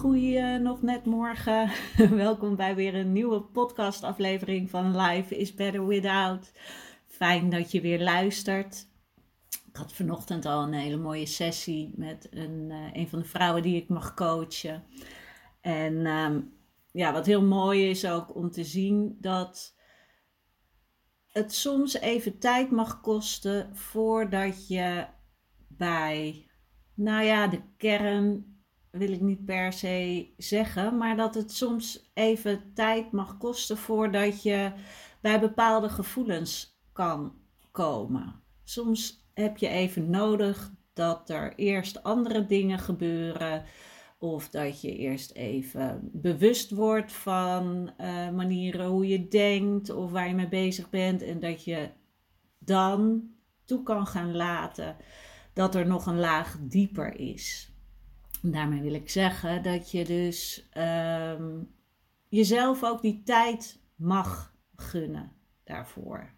goeie nog net morgen. Welkom bij weer een nieuwe podcastaflevering van Life is Better Without. Fijn dat je weer luistert. Ik had vanochtend al een hele mooie sessie met een, uh, een van de vrouwen die ik mag coachen. En ehm, ja, wat heel mooi is ook om te zien dat het soms even tijd mag kosten voordat je bij, nou ja, de kern wil ik niet per se zeggen, maar dat het soms even tijd mag kosten voordat je bij bepaalde gevoelens kan komen. Soms heb je even nodig dat er eerst andere dingen gebeuren. Of dat je eerst even bewust wordt van uh, manieren hoe je denkt of waar je mee bezig bent. En dat je dan toe kan gaan laten dat er nog een laag dieper is. Daarmee wil ik zeggen dat je dus ehm, jezelf ook die tijd mag gunnen daarvoor.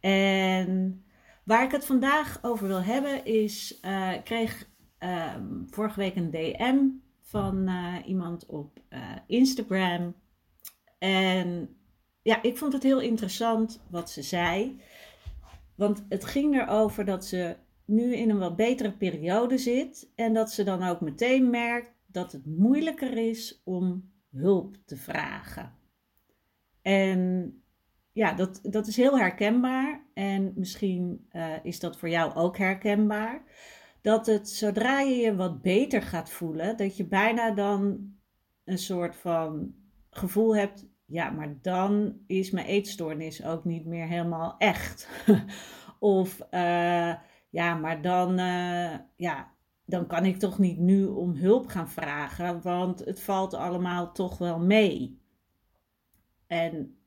En waar ik het vandaag over wil hebben is, uh, ik kreeg ehm, vorige week een DM van uh, iemand op uh, Instagram. En ja, ik vond het heel interessant wat ze zei. Want het ging erover dat ze nu in een wat betere periode zit en dat ze dan ook meteen merkt dat het moeilijker is om hulp te vragen. En ja, dat, dat is heel herkenbaar en misschien uh, is dat voor jou ook herkenbaar. Dat het zodra je je wat beter gaat voelen, dat je bijna dan een soort van gevoel hebt, ja, maar dan is mijn eetstoornis ook niet meer helemaal echt. of uh, ja, maar dan, uh, ja, dan kan ik toch niet nu om hulp gaan vragen, want het valt allemaal toch wel mee. En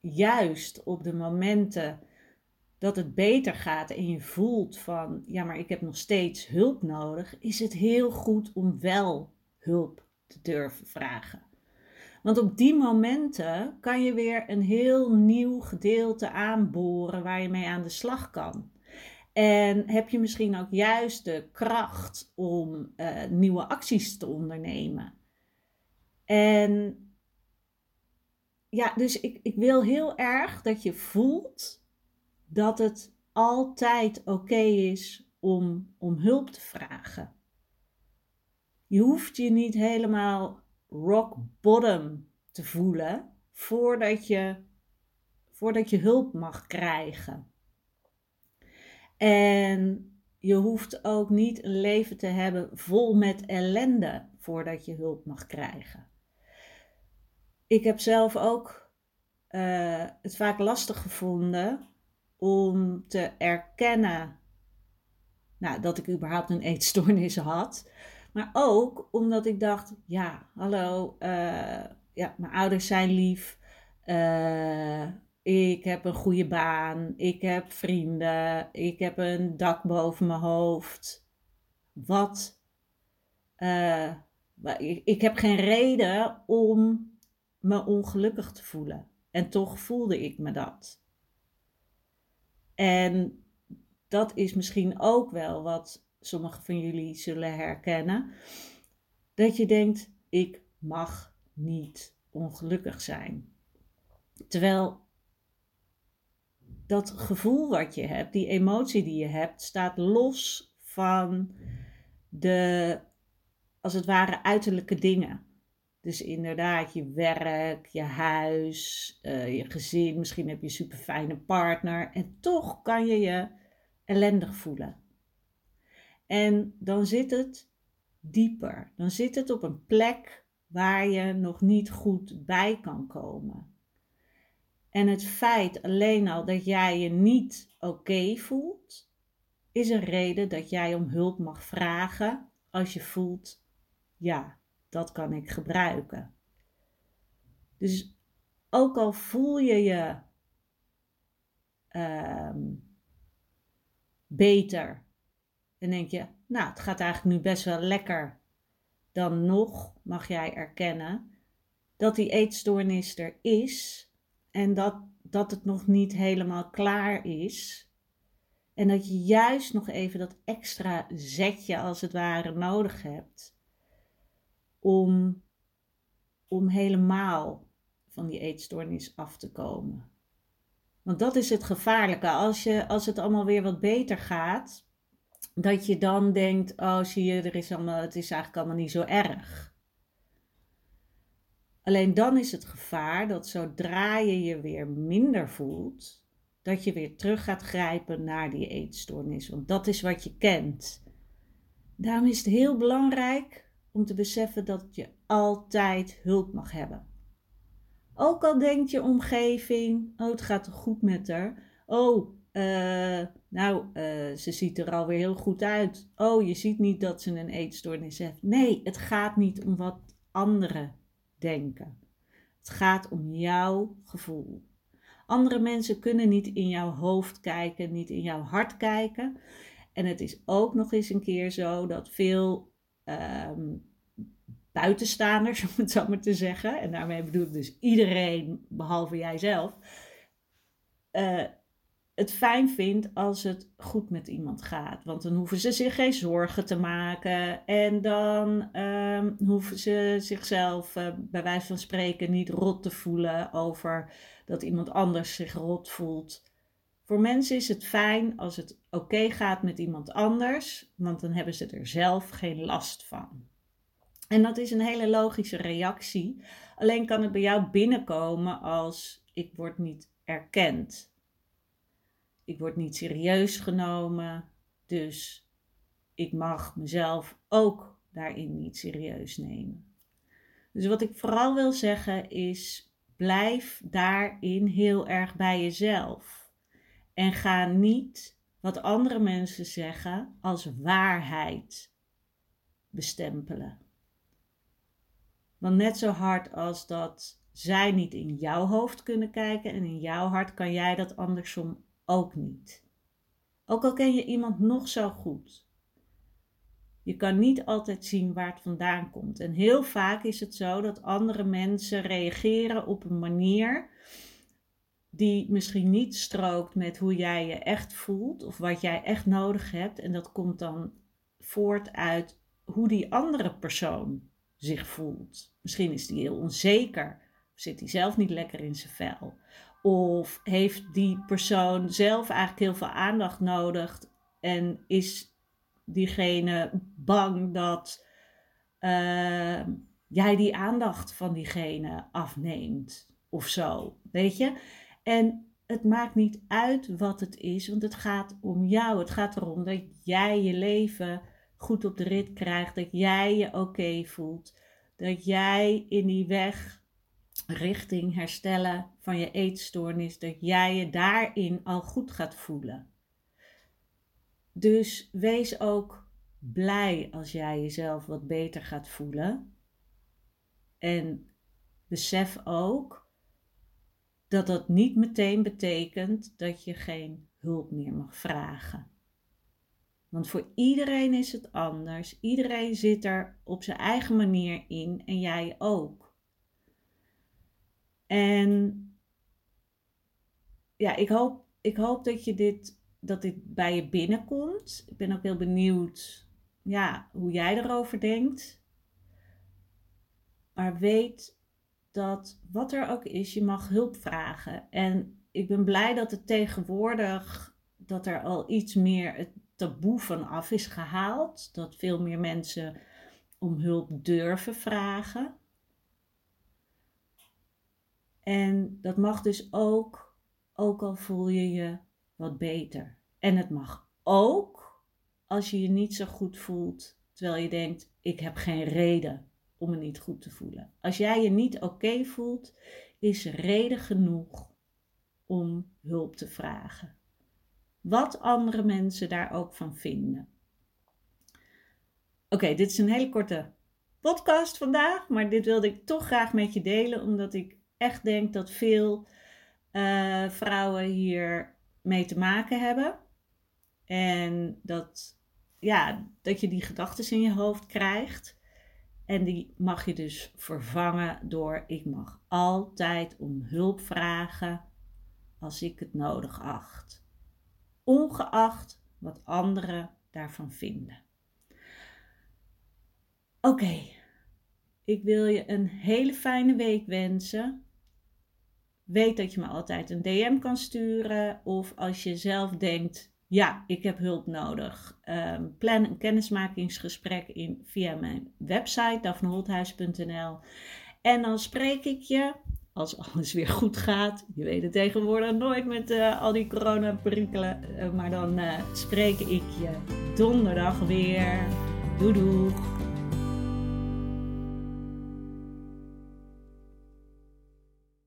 juist op de momenten dat het beter gaat en je voelt van, ja, maar ik heb nog steeds hulp nodig, is het heel goed om wel hulp te durven vragen. Want op die momenten kan je weer een heel nieuw gedeelte aanboren waar je mee aan de slag kan. En heb je misschien ook juist de kracht om uh, nieuwe acties te ondernemen. En ja, dus ik, ik wil heel erg dat je voelt dat het altijd oké is om, om hulp te vragen. Je hoeft je niet helemaal rock bottom te voelen voordat je, voordat je hulp mag krijgen. En je hoeft ook niet een leven te hebben vol met ellende voordat je hulp mag krijgen. Ik heb zelf ook uh, het vaak lastig gevonden om te erkennen nou, dat ik überhaupt een eetstoornis had. Maar ook omdat ik dacht, ja, hallo, uh, ja, mijn ouders zijn lief. Uh, ik heb een goede baan. Ik heb vrienden. Ik heb een dak boven mijn hoofd. Wat? Uh, ik heb geen reden om me ongelukkig te voelen. En toch voelde ik me dat. En dat is misschien ook wel wat sommigen van jullie zullen herkennen. Dat je denkt, ik mag niet ongelukkig zijn. Terwijl dat gevoel wat je hebt, die emotie die je hebt, staat los van de, als het ware, uiterlijke dingen. Dus inderdaad, je werk, je huis, uh, je gezin, misschien heb je een super fijne partner. En toch kan je je ellendig voelen. En dan zit het dieper. Dan zit het op een plek waar je nog niet goed bij kan komen. En het feit alleen al dat jij je niet oké voelt, is een reden dat jij om hulp mag vragen als je voelt, ja, dat kan ik gebruiken. Dus ook al voel je je uh, beter en denk je, nou, het gaat eigenlijk nu best wel lekker, dan nog mag jij erkennen dat die eetstoornis er is en dat, dat het nog niet helemaal klaar is. En dat je juist nog even dat extra zetje als het ware nodig hebt om, om helemaal van die eetstoornis af te komen. Want dat is het gevaarlijke. Als, je, als het allemaal weer wat beter gaat, dat je dan denkt: oh, zie je, er is allemaal, het is eigenlijk allemaal niet zo erg. Alleen dan is het gevaar dat zodra je je weer minder voelt, dat je weer terug gaat grijpen naar die eetstoornis. Want dat is wat je kent. Daarom is het heel belangrijk om te beseffen dat je altijd hulp mag hebben. Ook al denkt je omgeving, oh het gaat goed met haar. Oh, uh, nou, uh, ze ziet er alweer heel goed uit. Oh, je ziet niet dat ze een eetstoornis heeft. Nee, het gaat niet om wat anderen denken. Het gaat om jouw gevoel. Andere mensen kunnen niet in jouw hoofd kijken, niet in jouw hart kijken. En het is ook nog eens een keer zo dat veel um, buitenstaanders, om het zo maar te zeggen, en daarmee bedoel ik dus iedereen behalve jijzelf, uh, het fijn vindt als het goed met iemand gaat. Want dan hoeven ze zich geen zorgen te maken. En dan um, hoeven ze zichzelf, uh, bij wijze van spreken, niet rot te voelen over dat iemand anders zich rot voelt. Voor mensen is het fijn als het oké gaat met iemand anders, want dan hebben ze er zelf geen last van. En dat is een hele logische reactie. Alleen kan het bij jou binnenkomen als ik word niet erkend ik word niet serieus genomen, dus ik mag mezelf ook daarin niet serieus nemen. Dus wat ik vooral wil zeggen is: blijf daarin heel erg bij jezelf. En ga niet wat andere mensen zeggen als waarheid bestempelen. Want net zo hard als dat zij niet in jouw hoofd kunnen kijken en in jouw hart, kan jij dat andersom ook niet. Ook al ken je iemand nog zo goed. Je kan niet altijd zien waar het vandaan komt. En heel vaak is het zo dat andere mensen reageren op een manier die misschien niet strookt met hoe jij je echt voelt of wat jij echt nodig hebt. En dat komt dan voort uit hoe die andere persoon zich voelt. Misschien is die heel onzeker, of zit hij zelf niet lekker in zijn vel. Of heeft die persoon zelf eigenlijk heel veel aandacht nodig en is diegene bang dat uh, jij die aandacht van diegene afneemt of zo, weet je? En het maakt niet uit wat het is, want het gaat om jou. Het gaat erom dat jij je leven goed op de rit krijgt, dat jij je oké voelt, dat jij in die weg richting herstellen van je eetstoornis, dat jij je daarin al goed gaat voelen. Dus wees ook blij als jij jezelf wat beter gaat voelen. En besef ook dat dat niet meteen betekent dat je geen hulp meer mag vragen. Want voor iedereen is het anders. Iedereen zit er op zijn eigen manier in en jij ook. En ja, ik hoop, ik hoop dat, je dit, dat dit bij je binnenkomt. Ik ben ook heel benieuwd ja, hoe jij erover denkt. Maar weet dat wat er ook is, je mag hulp vragen. En ik ben blij dat het tegenwoordig, dat er al iets meer het taboe van af is gehaald. Dat veel meer mensen om hulp durven vragen. En dat mag dus ook, ook al voel je je wat beter. En het mag ook als je je niet zo goed voelt, terwijl je denkt, ik heb geen reden om me niet goed te voelen. Als jij je niet oké voelt, is reden genoeg om hulp te vragen. Wat andere mensen daar ook van vinden. Oké, dit is een hele korte podcast vandaag, maar dit wilde ik toch graag met je delen, omdat ik echt denk dat veel uh, vrouwen hier mee te maken hebben. En dat, ja, dat je die gedachten in je hoofd krijgt. En die mag je dus vervangen door ik mag altijd om hulp vragen als ik het nodig acht. Ongeacht wat anderen daarvan vinden. Oké, ik wil je een hele fijne week wensen. Weet dat je me altijd een DM kan sturen of als je zelf denkt ja, ik heb hulp nodig. Um, plan een kennismakingsgesprek in via mijn website daphneholthuis.nl. En dan spreek ik je, als alles weer goed gaat. Je weet het tegenwoordig nooit met uh, al die coronaperikelen. Uh, maar dan uh, spreek ik je donderdag weer. Doei!